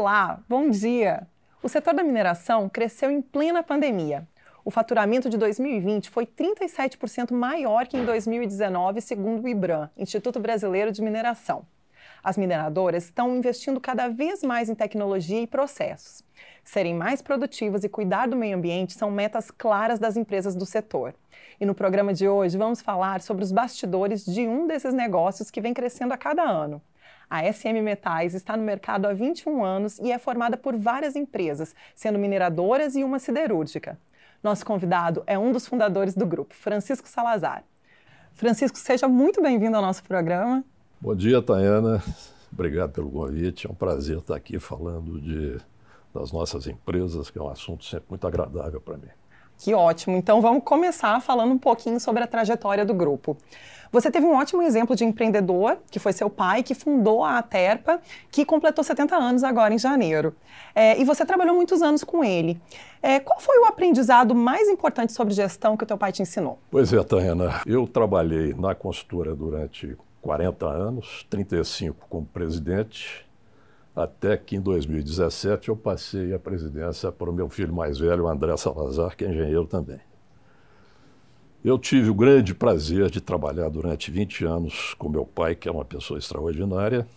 Olá, bom dia! O setor da mineração cresceu em plena pandemia. O faturamento de 2020 foi 37% maior que em 2019, segundo o IBRAM, Instituto Brasileiro de Mineração. As mineradoras estão investindo cada vez mais em tecnologia e processos. Serem mais produtivas e cuidar do meio ambiente são metas claras das empresas do setor. E no programa de hoje vamos falar sobre os bastidores de um desses negócios que vem crescendo a cada ano. A SM Metais está no mercado há 21 anos e é formada por várias empresas, sendo mineradoras e uma siderúrgica. Nosso convidado é um dos fundadores do grupo, Francisco Salazar. Francisco, seja muito bem-vindo ao nosso programa. Bom dia, Tayana. Obrigado pelo convite. É um prazer estar aqui falando de, das nossas empresas, que é um assunto sempre muito agradável para mim. Que ótimo. Então vamos começar falando um pouquinho sobre a trajetória do grupo. Você teve um ótimo exemplo de empreendedor, que foi seu pai, que fundou a Aterpa, que completou 70 anos agora em janeiro. É, e você trabalhou muitos anos com ele. É, qual foi o aprendizado mais importante sobre gestão que o teu pai te ensinou? Pois é, Tayana. Eu trabalhei na consultora durante 40 anos, 35 como presidente, até que em 2017 eu passei a presidência para o meu filho mais velho, André Salazar, que é engenheiro também. Eu tive o grande prazer de trabalhar durante 20 anos com meu pai, que é uma pessoa extraordinária.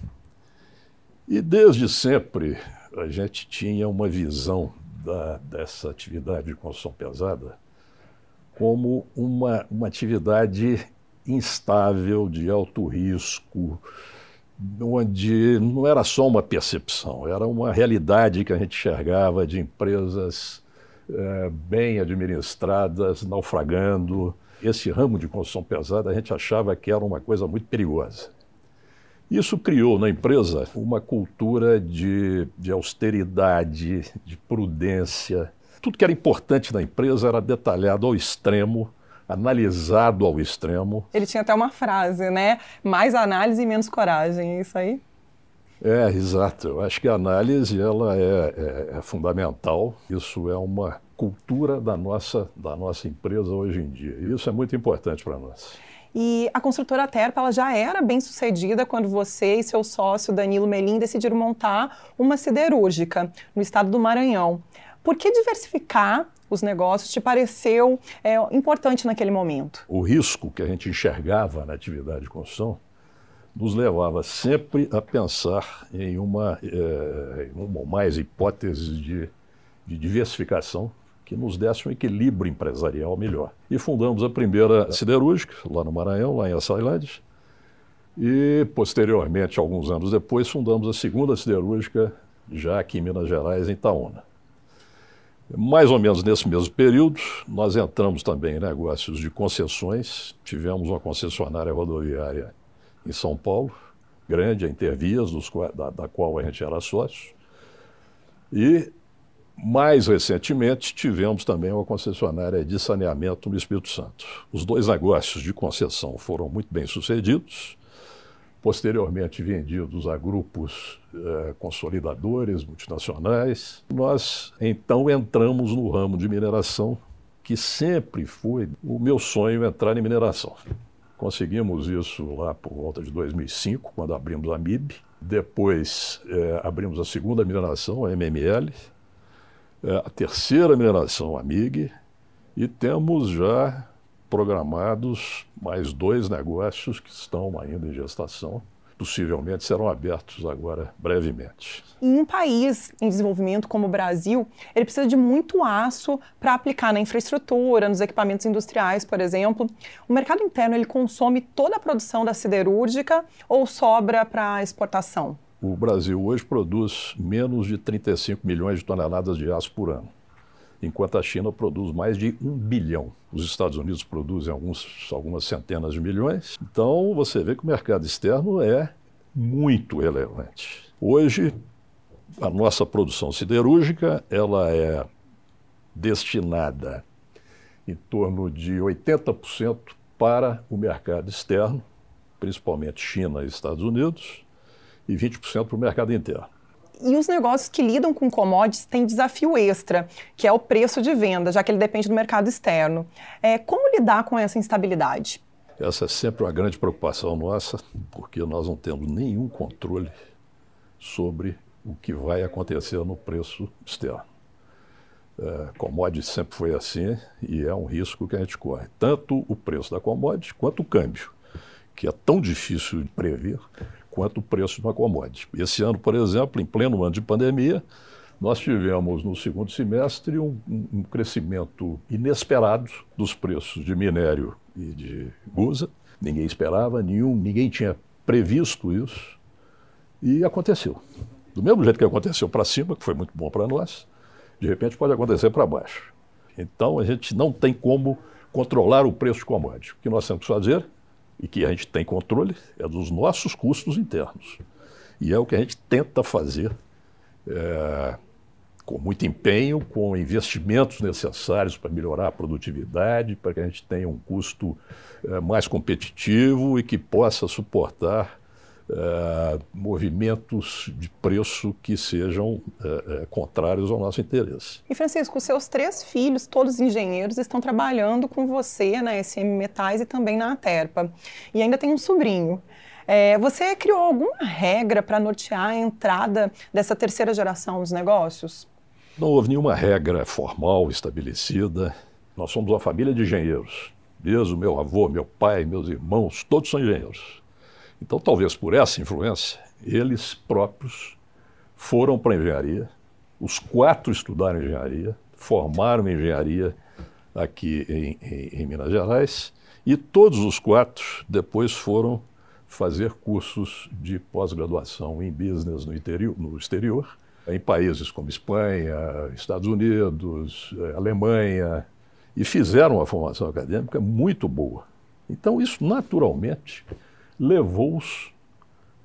E desde sempre a gente tinha uma visão da, dessa atividade de construção pesada como uma, uma atividade instável, de alto risco, onde não era só uma percepção, era uma realidade que a gente enxergava de empresas é, bem administradas, naufragando. Esse ramo de construção pesada a gente achava que era uma coisa muito perigosa. Isso criou na empresa uma cultura de, de austeridade, de prudência. Tudo que era importante na empresa era detalhado ao extremo, analisado ao extremo. Ele tinha até uma frase, né? Mais análise e menos coragem, é isso aí? É, exato. Eu acho que a análise ela é, é, é, fundamental. Isso é uma cultura da nossa, da nossa empresa hoje em dia. E isso é muito importante para nós. E a construtora Terpa ela já era bem sucedida quando você e seu sócio Danilo Melim decidiram montar uma siderúrgica no estado do Maranhão. Por que diversificar os negócios te pareceu é, importante naquele momento? O risco que a gente enxergava na atividade de construção nos levava sempre a pensar em uma, é, uma ou mais hipóteses de, de diversificação que nos desse um equilíbrio empresarial melhor. E fundamos a primeira siderúrgica, lá no Maranhão, lá em Açailândia, e posteriormente, alguns anos depois, fundamos a segunda siderúrgica, já aqui em Minas Gerais, em Itaúna. Mais ou menos nesse mesmo período, nós entramos também em negócios de concessões, tivemos uma concessionária rodoviária em São Paulo, grande, a Intervias, da, da qual a gente era sócio. E, mais recentemente, tivemos também uma concessionária de saneamento no Espírito Santo. Os dois negócios de concessão foram muito bem sucedidos, posteriormente vendidos a grupos eh, consolidadores multinacionais. Nós, então, entramos no ramo de mineração, que sempre foi o meu sonho entrar em mineração. Conseguimos isso lá por volta de 2005, quando abrimos a MIB. Depois é, abrimos a segunda mineração, a MML. É, a terceira mineração, a MIG. E temos já programados mais dois negócios que estão ainda em gestação possivelmente serão abertos agora brevemente. Em um país em desenvolvimento como o Brasil, ele precisa de muito aço para aplicar na infraestrutura, nos equipamentos industriais, por exemplo. O mercado interno ele consome toda a produção da siderúrgica ou sobra para exportação? O Brasil hoje produz menos de 35 milhões de toneladas de aço por ano enquanto a China produz mais de um bilhão. Os Estados Unidos produzem alguns, algumas centenas de milhões. Então, você vê que o mercado externo é muito relevante. Hoje, a nossa produção siderúrgica ela é destinada em torno de 80% para o mercado externo, principalmente China e Estados Unidos, e 20% para o mercado interno. E os negócios que lidam com commodities têm desafio extra, que é o preço de venda, já que ele depende do mercado externo. É, como lidar com essa instabilidade? Essa é sempre uma grande preocupação nossa, porque nós não temos nenhum controle sobre o que vai acontecer no preço externo. É, commodity sempre foi assim e é um risco que a gente corre. Tanto o preço da commodity quanto o câmbio, que é tão difícil de prever quanto o preço de uma commodity. Esse ano, por exemplo, em pleno ano de pandemia, nós tivemos no segundo semestre um, um crescimento inesperado dos preços de minério e de gusa. Ninguém esperava, nenhum, ninguém tinha previsto isso e aconteceu. Do mesmo jeito que aconteceu para cima, que foi muito bom para nós, de repente pode acontecer para baixo. Então a gente não tem como controlar o preço de commodity. O que nós temos que fazer, e que a gente tem controle, é dos nossos custos internos. E é o que a gente tenta fazer é, com muito empenho, com investimentos necessários para melhorar a produtividade, para que a gente tenha um custo é, mais competitivo e que possa suportar é, movimentos de preço que sejam é, é, contrários ao nosso interesse. E Francisco, os seus três filhos, todos engenheiros, estão trabalhando com você na SM Metais e também na Aterpa. E ainda tem um sobrinho. É, você criou alguma regra para nortear a entrada dessa terceira geração dos negócios? Não houve nenhuma regra formal estabelecida. Nós somos uma família de engenheiros. Desde o meu avô, meu pai, meus irmãos, todos são engenheiros. Então, talvez por essa influência, eles próprios foram para a engenharia, os quatro estudaram engenharia, formaram engenharia aqui em, em, em Minas Gerais, e todos os quatro depois foram fazer cursos de pós-graduação em business no, interior, no exterior, em países como Espanha, Estados Unidos, eh, Alemanha, e fizeram uma formação acadêmica muito boa. Então, isso naturalmente levou-os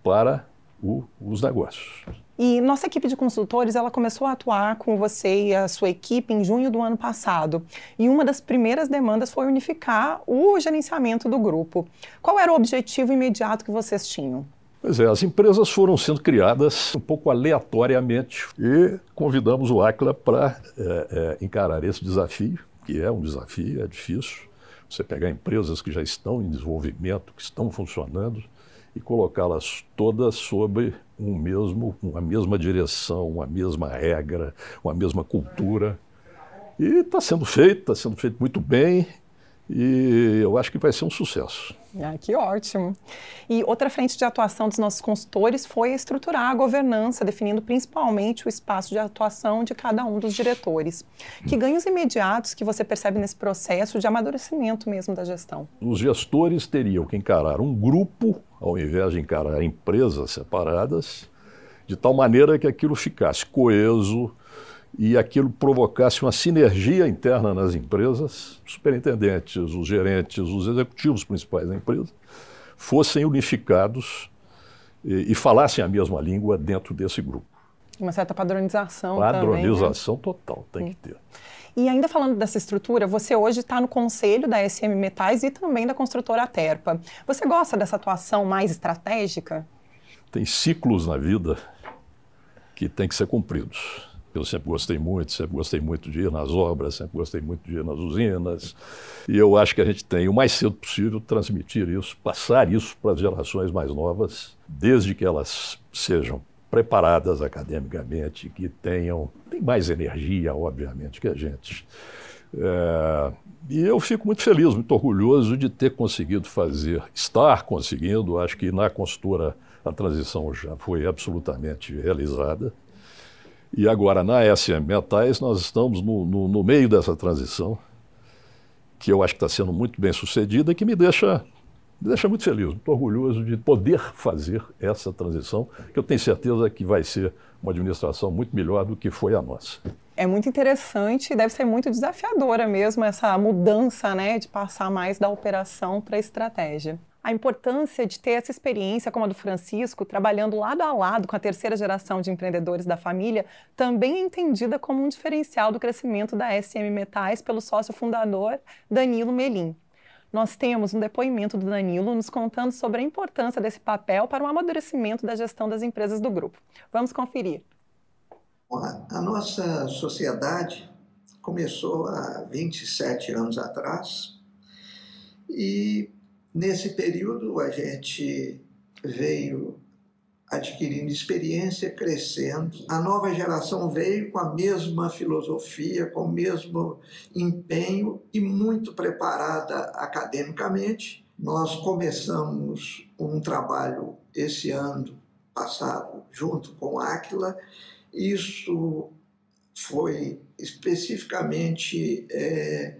para o, os negócios. E nossa equipe de consultores, ela começou a atuar com você e a sua equipe em junho do ano passado. E uma das primeiras demandas foi unificar o gerenciamento do grupo. Qual era o objetivo imediato que vocês tinham? Pois é, as empresas foram sendo criadas um pouco aleatoriamente e convidamos o Aquila para é, é, encarar esse desafio, que é um desafio, é difícil, você pegar empresas que já estão em desenvolvimento, que estão funcionando, e colocá-las todas sob um mesmo, uma mesma direção, uma mesma regra, uma mesma cultura. E está sendo feito, está sendo feito muito bem, e eu acho que vai ser um sucesso. Ah, que ótimo. E outra frente de atuação dos nossos consultores foi estruturar a governança, definindo principalmente o espaço de atuação de cada um dos diretores. Que ganhos imediatos que você percebe nesse processo de amadurecimento mesmo da gestão? Os gestores teriam que encarar um grupo, ao invés de encarar empresas separadas, de tal maneira que aquilo ficasse coeso, e aquilo provocasse uma sinergia interna nas empresas, os superintendentes, os gerentes, os executivos principais da empresa, fossem unificados e, e falassem a mesma língua dentro desse grupo. Uma certa padronização Padronização também, né? total, tem Sim. que ter. E ainda falando dessa estrutura, você hoje está no conselho da SM Metais e também da construtora Terpa. Você gosta dessa atuação mais estratégica? Tem ciclos na vida que têm que ser cumpridos. Eu sempre gostei muito, sempre gostei muito de ir nas obras, sempre gostei muito de ir nas usinas. E eu acho que a gente tem, o mais cedo possível, transmitir isso, passar isso para as gerações mais novas, desde que elas sejam preparadas academicamente, que tenham tem mais energia, obviamente, que a gente. É, e eu fico muito feliz, muito orgulhoso de ter conseguido fazer, estar conseguindo. Acho que na consultora a transição já foi absolutamente realizada. E agora, na SM Metais, nós estamos no, no, no meio dessa transição, que eu acho que está sendo muito bem sucedida e que me deixa, me deixa muito feliz, muito orgulhoso de poder fazer essa transição, que eu tenho certeza que vai ser uma administração muito melhor do que foi a nossa. É muito interessante e deve ser muito desafiadora mesmo essa mudança né, de passar mais da operação para a estratégia a importância de ter essa experiência como a do Francisco, trabalhando lado a lado com a terceira geração de empreendedores da família, também é entendida como um diferencial do crescimento da SM Metais pelo sócio fundador Danilo Melim. Nós temos um depoimento do Danilo nos contando sobre a importância desse papel para o amadurecimento da gestão das empresas do grupo. Vamos conferir. A nossa sociedade começou há 27 anos atrás e Nesse período, a gente veio adquirindo experiência, crescendo. A nova geração veio com a mesma filosofia, com o mesmo empenho e muito preparada academicamente. Nós começamos um trabalho esse ano passado junto com Aquila. Isso foi especificamente é,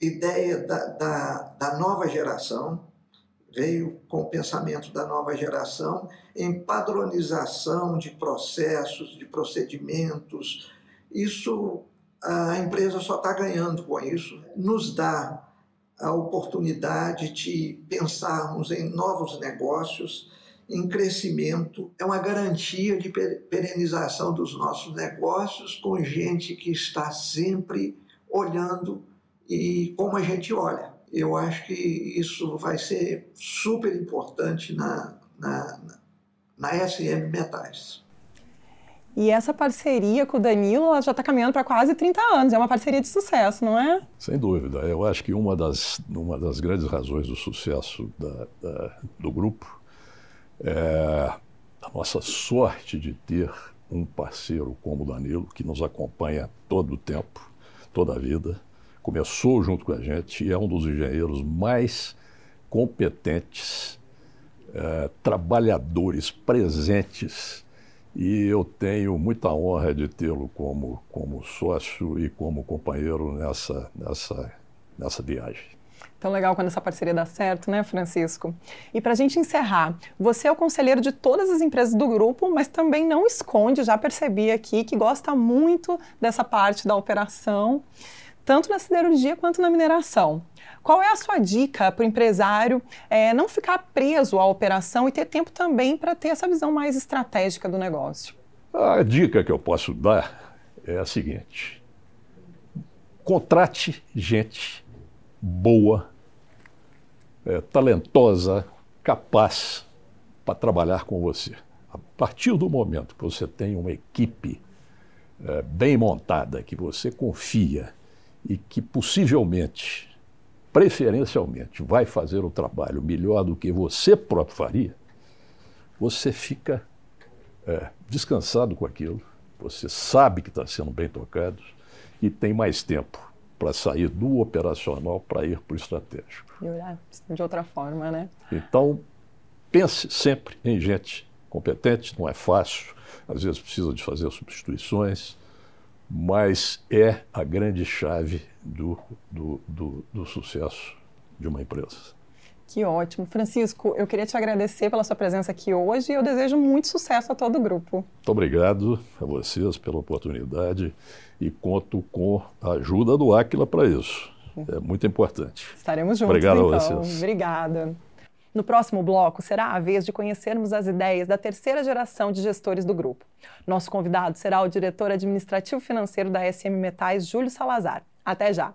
ideia da, da, da nova geração, veio com o pensamento da nova geração em padronização de processos, de procedimentos. Isso a empresa só está ganhando com isso. Nos dá a oportunidade de pensarmos em novos negócios, em crescimento. É uma garantia de perenização dos nossos negócios com gente que está sempre olhando e como a gente olha eu acho que isso vai ser super importante na, na, na SM Metais. E essa parceria com o Danilo já está caminhando para quase 30 anos. É uma parceria de sucesso, não é? Sem dúvida. Eu acho que uma das, uma das grandes razões do sucesso da, da, do grupo é a nossa sorte de ter um parceiro como o Danilo, que nos acompanha todo o tempo, toda a vida, começou junto com a gente e é um dos engenheiros mais competentes, é, trabalhadores, presentes. E eu tenho muita honra de tê-lo como, como sócio e como companheiro nessa, nessa, nessa viagem. Tão legal quando essa parceria dá certo, né, Francisco? E para a gente encerrar, você é o conselheiro de todas as empresas do grupo, mas também não esconde, já percebi aqui, que gosta muito dessa parte da operação tanto na siderurgia quanto na mineração. Qual é a sua dica para o empresário é, não ficar preso à operação e ter tempo também para ter essa visão mais estratégica do negócio? A dica que eu posso dar é a seguinte: contrate gente boa, é, talentosa, capaz para trabalhar com você. A partir do momento que você tem uma equipe é, bem montada, que você confia, e que possivelmente, preferencialmente, vai fazer o trabalho melhor do que você próprio faria, você fica é, descansado com aquilo, você sabe que está sendo bem tocado e tem mais tempo para sair do operacional para ir para o estratégico. E olhar de outra forma, né? Então, pense sempre em gente competente, não é fácil, às vezes precisa de fazer substituições, mas é a grande chave do, do, do, do, sucesso de uma empresa. Que ótimo. Francisco, eu queria te agradecer pela sua presença aqui hoje e eu desejo muito sucesso a todo o grupo. Muito obrigado a vocês pela oportunidade e conto com a ajuda do Aquila para isso. É muito importante. Estaremos juntos, Obrigado então. a vocês. Obrigada. No próximo bloco, será a vez de conhecermos as ideias da terceira geração de gestores do grupo. Nosso convidado será o diretor administrativo financeiro da SM Metais, Júlio Salazar. Até já!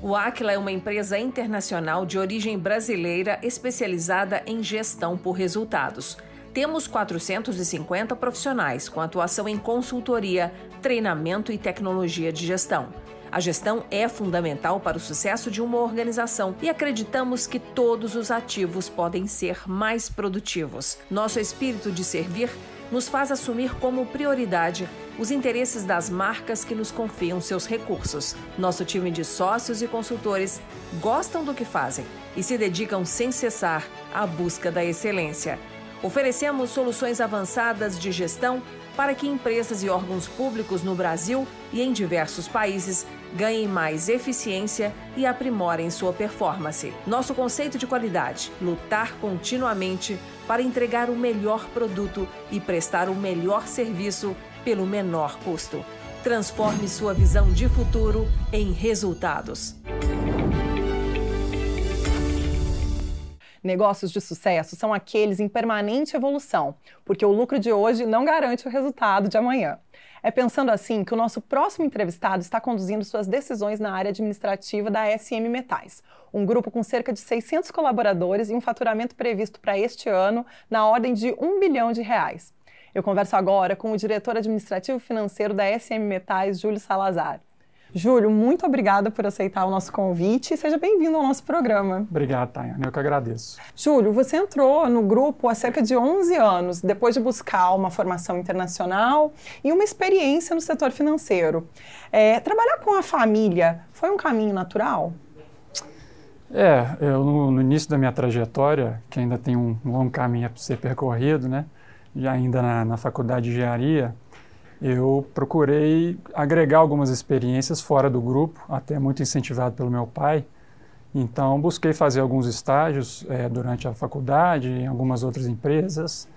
O Aquila é uma empresa internacional de origem brasileira especializada em gestão por resultados. Temos 450 profissionais com atuação em consultoria, treinamento e tecnologia de gestão. A gestão é fundamental para o sucesso de uma organização e acreditamos que todos os ativos podem ser mais produtivos. Nosso espírito de servir nos faz assumir como prioridade os interesses das marcas que nos confiam seus recursos. Nosso time de sócios e consultores gostam do que fazem e se dedicam sem cessar à busca da excelência. Oferecemos soluções avançadas de gestão para que empresas e órgãos públicos no Brasil e em diversos países ganhem mais eficiência e aprimorem sua performance. Nosso conceito de qualidade: lutar continuamente para entregar o melhor produto e prestar o melhor serviço pelo menor custo. Transforme sua visão de futuro em resultados. Negócios de sucesso são aqueles em permanente evolução, porque o lucro de hoje não garante o resultado de amanhã. É pensando assim que o nosso próximo entrevistado está conduzindo suas decisões na área administrativa da SM Metais, um grupo com cerca de 600 colaboradores e um faturamento previsto para este ano na ordem de 1 bilhão de reais. Eu converso agora com o diretor administrativo financeiro da SM Metais, Júlio Salazar. Júlio, muito obrigada por aceitar o nosso convite e seja bem-vindo ao nosso programa. Obrigado, Tayane. Eu que agradeço. Júlio, você entrou no grupo há cerca de 11 anos, depois de buscar uma formação internacional e uma experiência no setor financeiro. É, trabalhar com a família foi um caminho natural? É, eu no, no, início da minha trajetória, que ainda tem um longo caminho a ser percorrido, né, e ainda na, na faculdade de engenharia, eu procurei agregar algumas experiências fora do grupo, até muito incentivado pelo meu pai. Então, busquei fazer alguns estágios é, durante a faculdade, em algumas outras empresas,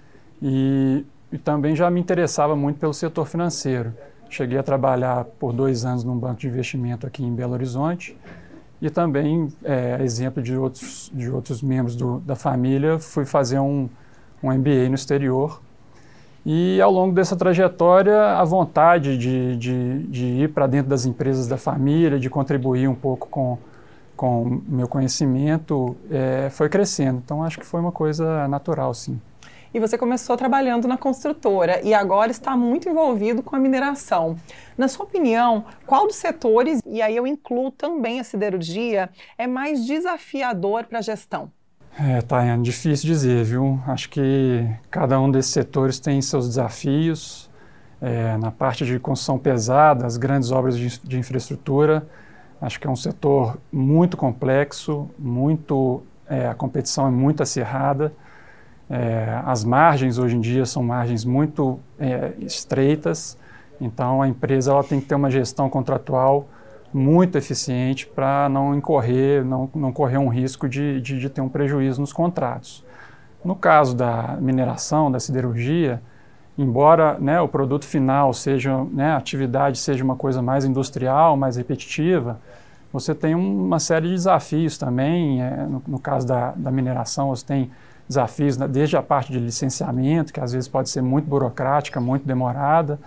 e, e, também já me interessava muito pelo setor financeiro. Cheguei a trabalhar por dois anos num banco de investimento aqui em Belo Horizonte, e também, é, exemplo de outros, de outros membros do, da família, fui fazer um, um MBA no exterior, e ao longo dessa trajetória, a vontade de, de, de ir para dentro das empresas da família, de contribuir um pouco com, com meu conhecimento, é, foi crescendo. Então, acho que foi uma coisa natural, sim. E você começou trabalhando na construtora e agora está muito envolvido com a mineração. Na sua opinião, qual dos setores, e aí eu incluo também a siderurgia, é mais desafiador para a gestão? É, Tayane, difícil dizer, viu? Acho que cada um desses setores tem seus desafios. É, na parte de construção pesada, as grandes obras de, de, infraestrutura, acho que é um setor muito complexo, muito, é, a competição é muito acirrada. É, as margens hoje em dia são margens muito é, estreitas, então a empresa ela tem que ter uma gestão contratual muito eficiente para não incorrer, não, não correr um risco de, de, de, ter um prejuízo nos contratos. No caso da mineração, da siderurgia, embora né, o produto final seja, né, a atividade seja uma coisa mais industrial, mais repetitiva, você tem uma série de desafios também. É, no, no, caso da, da mineração, você tem desafios né, desde a parte de licenciamento, que às vezes pode ser muito burocrática, muito demorada,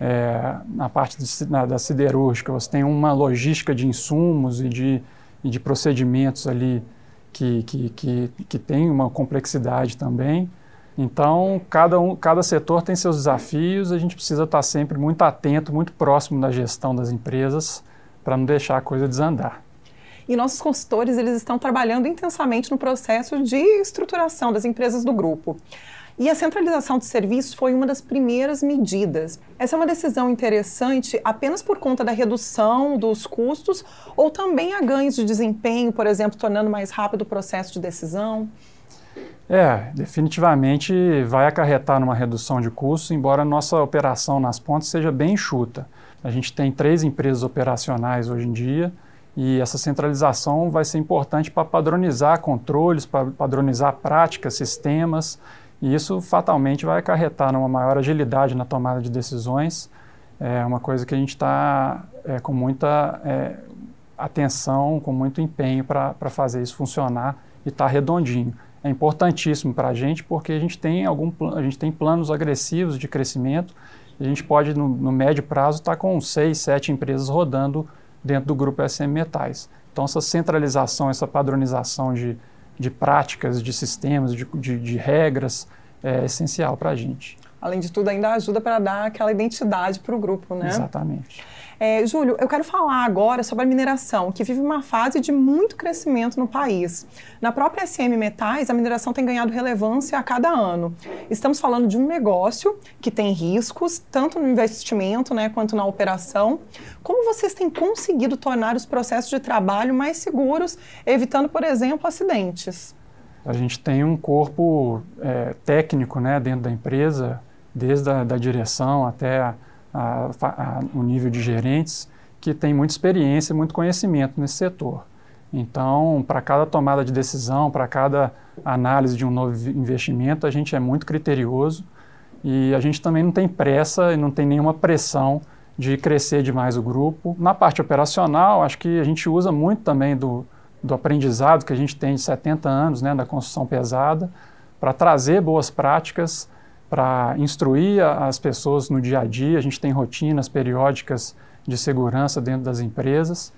é, na parte de, na, da siderúrgica, você tem uma logística de insumos e de, e de procedimentos ali que, que, que, que tem uma complexidade também. Então, cada, um, cada setor tem seus desafios, a gente precisa estar sempre muito atento, muito próximo da gestão das empresas para não deixar a coisa desandar. E nossos consultores, eles estão trabalhando intensamente no processo de estruturação das empresas do grupo. E a centralização de serviços foi uma das primeiras medidas. Essa é uma decisão interessante apenas por conta da redução dos custos ou também há ganhos de desempenho, por exemplo, tornando mais rápido o processo de decisão? É, definitivamente vai acarretar numa redução de custos, embora a nossa operação nas pontas seja bem enxuta. A gente tem três empresas operacionais hoje em dia e essa centralização vai ser importante para padronizar controles, para padronizar práticas, sistemas e isso fatalmente vai acarretar numa maior agilidade na tomada de decisões. É uma coisa que a gente está é, com muita é, atenção, com muito empenho para fazer isso funcionar e estar tá redondinho. É importantíssimo para a gente porque a gente tem algum a gente tem planos agressivos de crescimento. E a gente pode no, no médio prazo estar tá com seis, sete empresas rodando dentro do grupo SM Metais. Então essa centralização, essa padronização de de práticas, de sistemas, de, de, de regras, é essencial para a gente. Além de tudo, ainda ajuda para dar aquela identidade para o grupo, né? Exatamente. É, Júlio, eu quero falar agora sobre a mineração, que vive uma fase de muito crescimento no país. Na própria SM Metais, a mineração tem ganhado relevância a cada ano. Estamos falando de um negócio que tem riscos, tanto no investimento né, quanto na operação. Como vocês têm conseguido tornar os processos de trabalho mais seguros, evitando, por exemplo, acidentes? A gente tem um corpo é, técnico né, dentro da empresa, desde a da direção até a a, a, o nível de gerentes que tem muita experiência, muito conhecimento nesse setor. Então, para cada tomada de decisão, para cada análise de um novo investimento, a gente é muito criterioso e a gente também não tem pressa e não tem nenhuma pressão de crescer demais o grupo. Na parte operacional, acho que a gente usa muito também do, do aprendizado que a gente tem de 70 anos né, da construção pesada para trazer boas práticas para instruir as pessoas no dia a dia. A gente tem rotinas periódicas de segurança dentro das empresas.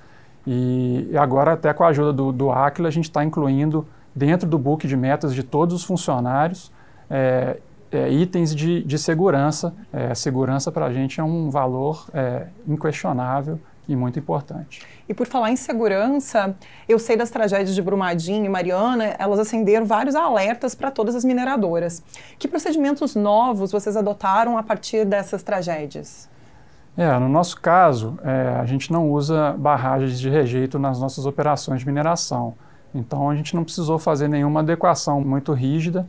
E agora, até com a ajuda do, do Aquila, a gente está incluindo dentro do book de metas de todos os funcionários é, é, itens de, de segurança. É, segurança para a gente é um valor inquestionável e muito importante. E por falar em segurança, eu sei das tragédias de Brumadinho e Mariana, elas acenderam vários alertas para todas as mineradoras. Que procedimentos novos vocês adotaram a partir dessas tragédias? É, no nosso caso, é, a gente não usa barragens de rejeito nas nossas operações de mineração. Então, a gente não precisou fazer nenhuma adequação muito rígida,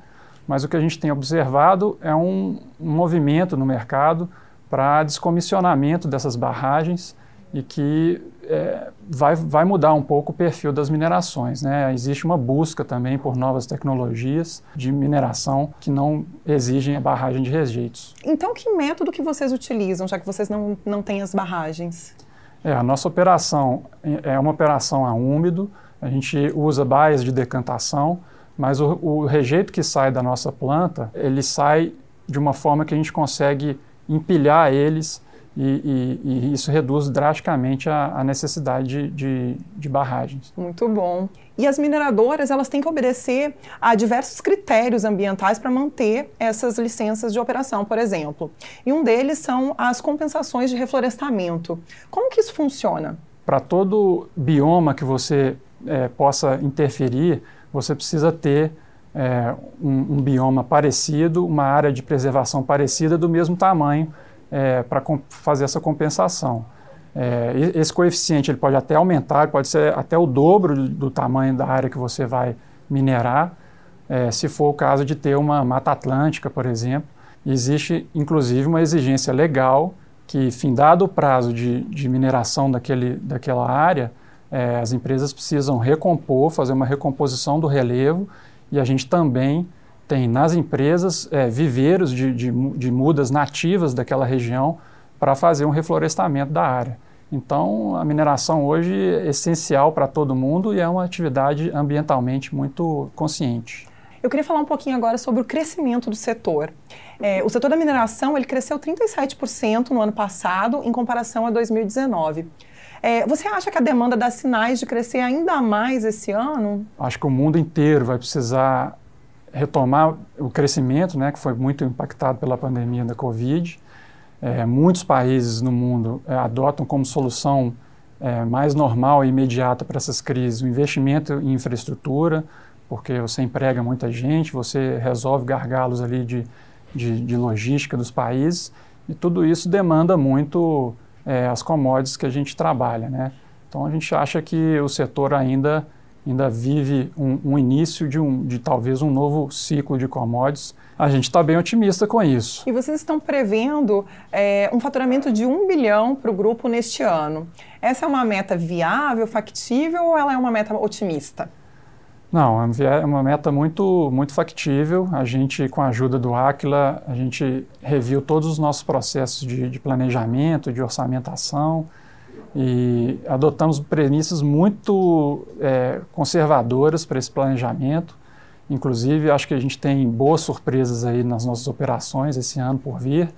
mas o que a gente tem observado é um, um movimento no mercado para descomissionamento dessas barragens e que é, vai, vai mudar um pouco o perfil das minerações. Né? Existe uma busca também por novas tecnologias de mineração que não exigem a barragem de rejeitos. Então, que método que vocês utilizam, já que vocês não, não têm as barragens? É, a nossa operação é uma operação a úmido, a gente usa baias de decantação, mas o, o rejeito que sai da nossa planta, ele sai de uma forma que a gente consegue empilhar eles e, e, e, isso reduz drasticamente a, a necessidade de, de, de, barragens. Muito bom. E as mineradoras elas têm que obedecer a diversos critérios ambientais para manter essas licenças de operação, por exemplo. E um deles são as compensações de reflorestamento. Como que isso funciona? Para todo bioma que você é, possa interferir, você precisa ter é, um, um bioma parecido, uma área de preservação parecida do mesmo tamanho é, para fazer essa compensação. É, esse coeficiente ele pode até aumentar, pode ser até o dobro do, tamanho da área que você vai minerar, é, se for o caso de ter uma mata atlântica, por exemplo. Existe, inclusive, uma exigência legal que, findado o prazo de, de mineração daquele, daquela área, é, as empresas precisam recompor, fazer uma recomposição do relevo e a gente também tem nas empresas é, viveiros de, de, de, mudas nativas daquela região para fazer um reflorestamento da área. Então, a mineração hoje é essencial para todo mundo e é uma atividade ambientalmente muito consciente. Eu queria falar um pouquinho agora sobre o crescimento do setor. É, o setor da mineração ele cresceu 37% no ano passado em comparação a 2019. É, você acha que a demanda dá sinais de crescer ainda mais esse ano? Acho que o mundo inteiro vai precisar retomar o crescimento, né, que foi muito impactado pela pandemia da Covid. É, muitos países no mundo é, adotam como solução é, mais normal e imediata para essas crises o investimento em infraestrutura, porque você emprega muita gente, você resolve gargalos ali de, de, de logística dos países, e tudo isso demanda muito é, as commodities que a gente trabalha. Né? Então a gente acha que o setor ainda ainda vive um, um início de, um, de talvez um novo ciclo de commodities. A gente está bem otimista com isso. E vocês estão prevendo é, um faturamento de um bilhão para o grupo neste ano. Essa é uma meta viável, factível ou ela é uma meta otimista? Não, é uma meta muito, muito factível. A gente, com a ajuda do Aquila, a gente reviu todos os nossos processos de, de planejamento, de orçamentação, e adotamos premissas muito é, conservadoras para esse planejamento. Inclusive, acho que a gente tem boas surpresas aí nas nossas operações esse ano por vir,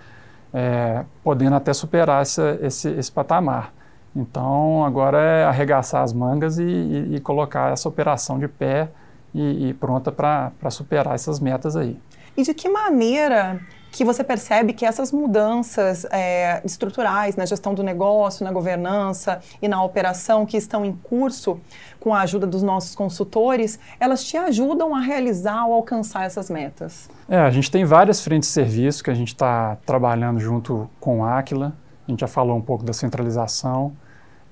é, podendo até superar essa, esse, esse, patamar. Então, agora é arregaçar as mangas e, e, e colocar essa operação de pé e, e pronta para superar essas metas aí. E de que maneira que você percebe que essas mudanças é, estruturais na gestão do negócio, na governança e na operação que estão em curso com a ajuda dos nossos consultores, elas te ajudam a realizar ou alcançar essas metas? É, a gente tem várias frentes de serviço que a gente está trabalhando junto com a Aquila. A gente já falou um pouco da centralização,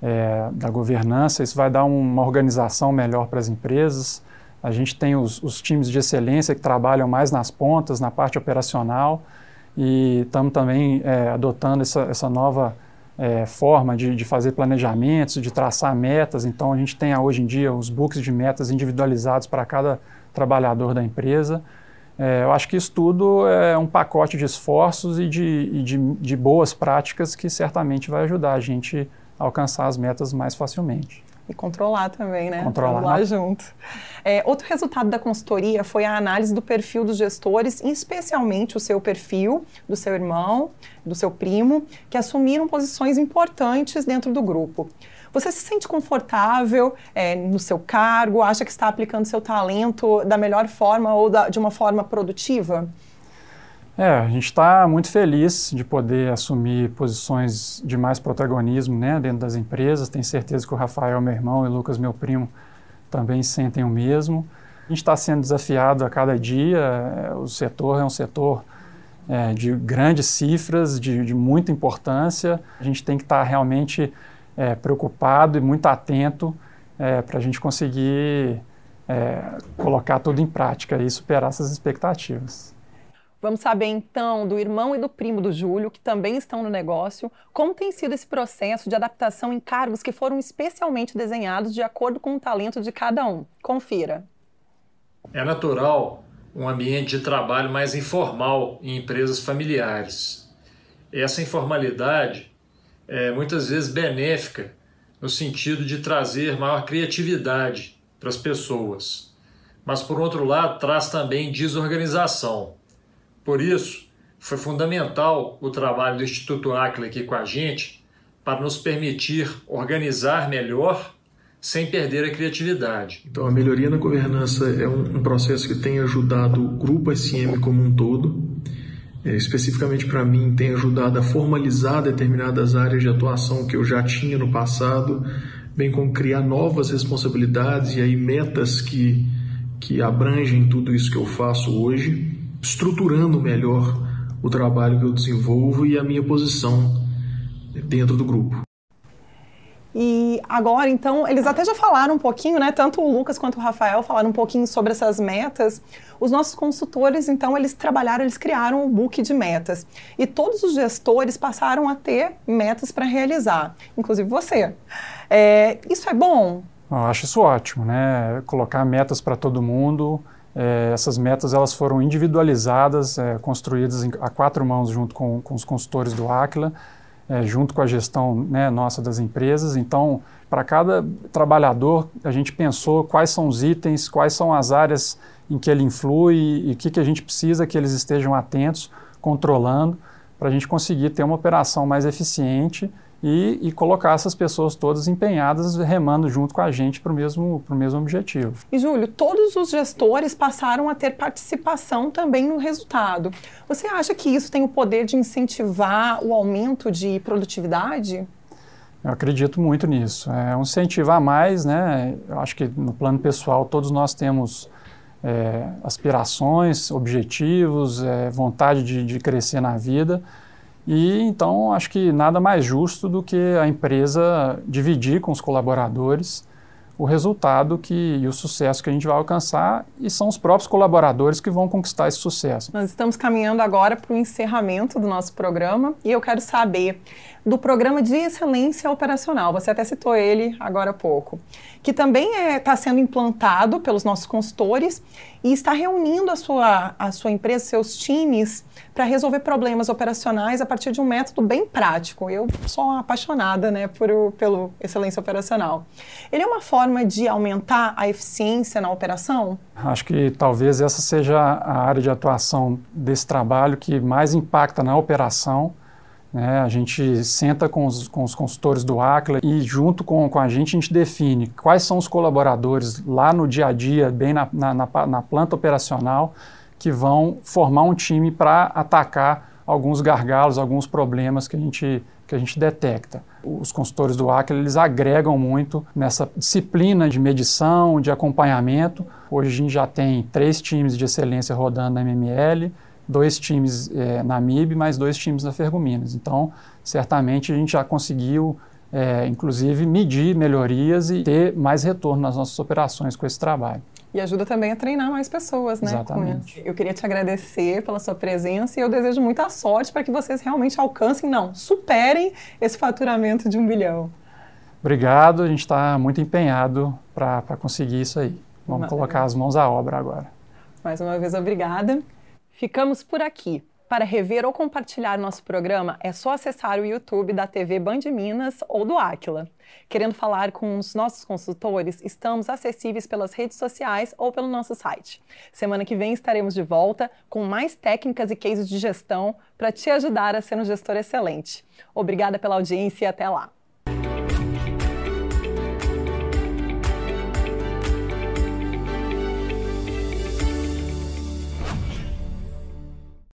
é, da governança. Isso vai dar uma organização melhor para as empresas a gente tem os, os, times de excelência que trabalham mais nas pontas, na parte operacional, e estamos também é, adotando essa, essa nova é, forma de, de, fazer planejamentos, de traçar metas. Então, a gente tem hoje em dia os books de metas individualizados para cada trabalhador da empresa. É, eu acho que isso tudo é um pacote de esforços e, de, e de, de boas práticas que certamente vai ajudar a gente a alcançar as metas mais facilmente. E controlar também, né? Controlar. lá junto. É, outro resultado da consultoria foi a análise do perfil dos gestores, especialmente o seu perfil, do seu irmão, do seu primo, que assumiram posições importantes dentro do grupo. Você se sente confortável é, no seu cargo? Acha que está aplicando seu talento da melhor forma ou da, de uma forma produtiva? É, a gente está muito feliz de poder assumir posições de mais protagonismo né, dentro das empresas. Tenho certeza que o Rafael, meu irmão, e o Lucas, meu primo, também sentem o mesmo. A gente está sendo desafiado a cada dia. É, o setor é um setor é, de grandes cifras, de, de, muita importância. A gente tem que estar tá realmente é, preocupado e muito atento é, para a gente conseguir é, colocar tudo em prática e superar essas expectativas. Vamos saber então do irmão e do primo do Júlio, que também estão no negócio, como tem sido esse processo de adaptação em cargos que foram especialmente desenhados de acordo com o talento de cada um. Confira. É natural um ambiente de trabalho mais informal em empresas familiares. Essa informalidade é muitas vezes benéfica no sentido de trazer maior criatividade para as pessoas, mas por outro lado traz também desorganização por isso, foi fundamental o trabalho do Instituto Aquila aqui com a gente para nos permitir organizar melhor sem perder a criatividade. Então, a melhoria na governança é um, um processo que tem ajudado o Grupo SM como um todo. É, especificamente para mim, tem ajudado a formalizar determinadas áreas de atuação que eu já tinha no passado, bem como criar novas responsabilidades e aí metas que, que abrangem tudo isso que eu faço hoje estruturando melhor o trabalho que eu desenvolvo e a minha posição dentro do grupo. E agora, então, eles até já falaram um pouquinho, né? Tanto o Lucas quanto o Rafael falaram um pouquinho sobre essas metas. Os nossos consultores, então, eles trabalharam, eles criaram um book de metas. E todos os gestores passaram a ter metas para realizar, inclusive você. É, isso é bom? Eu acho isso ótimo, né? Colocar metas para todo mundo é, essas metas elas foram individualizadas, é, construídas em, a quatro mãos junto com, com os consultores do Aquila, é, junto com a gestão né, nossa das empresas. Então, para cada trabalhador, a gente pensou quais são os itens, quais são as áreas em que ele influi e o que, que a gente precisa que eles estejam atentos, controlando, para a gente conseguir ter uma operação mais eficiente e, e, colocar essas pessoas todas empenhadas, remando junto com a gente para o mesmo, mesmo objetivo. E, Júlio, todos os gestores passaram a ter participação também no resultado. Você acha que isso tem o poder de incentivar o aumento de produtividade? Eu acredito muito nisso. É um incentivar mais, né? Eu acho que no plano pessoal todos nós temos é, aspirações, objetivos, é, vontade de, de crescer na vida e então acho que nada mais justo do que a empresa dividir com os colaboradores o resultado que, e o sucesso que a gente vai alcançar, e são os próprios colaboradores que vão conquistar esse sucesso. Nós estamos caminhando agora para o encerramento do nosso programa e eu quero saber do programa de excelência operacional. Você até citou ele agora há pouco, que também está é, tá sendo implantado pelos nossos consultores e está reunindo a sua, a sua empresa, seus times, para resolver problemas operacionais a partir de um método bem prático. Eu sou apaixonada né, por, pelo excelência operacional. Ele é uma forma de aumentar a eficiência na operação? Acho que talvez essa seja a área de atuação desse trabalho que mais impacta na operação né? A gente senta com os, com os consultores do ACLA e, junto com, com a gente, a gente define quais são os colaboradores lá no dia a dia, bem na, na, na, na planta operacional, que vão formar um time para atacar alguns gargalos, alguns problemas que a gente, que a gente detecta. Os consultores do ACLA, eles agregam muito nessa disciplina de medição, de acompanhamento. Hoje a gente já tem três times de excelência rodando na MML, dois times é, na MIB, mais dois times na Fergominas. Então, certamente a gente já conseguiu, é, inclusive, medir melhorias e ter mais retorno nas nossas operações com esse trabalho. E ajuda também a treinar mais pessoas, né? Exatamente. Eu queria te agradecer pela sua presença e eu desejo muita sorte para que vocês realmente alcancem, não, superem esse faturamento de um bilhão. Obrigado, a gente está muito empenhado para conseguir isso aí. Vamos colocar as mãos à obra agora. Mais uma vez, obrigada. Ficamos por aqui. Para rever ou compartilhar nosso programa, é só acessar o YouTube da TV Band Minas ou do Aquila. Querendo falar com os nossos consultores, estamos acessíveis pelas redes sociais ou pelo nosso site. Semana que vem estaremos de volta com mais técnicas e cases de gestão para te ajudar a ser um gestor excelente. Obrigada pela audiência e até lá!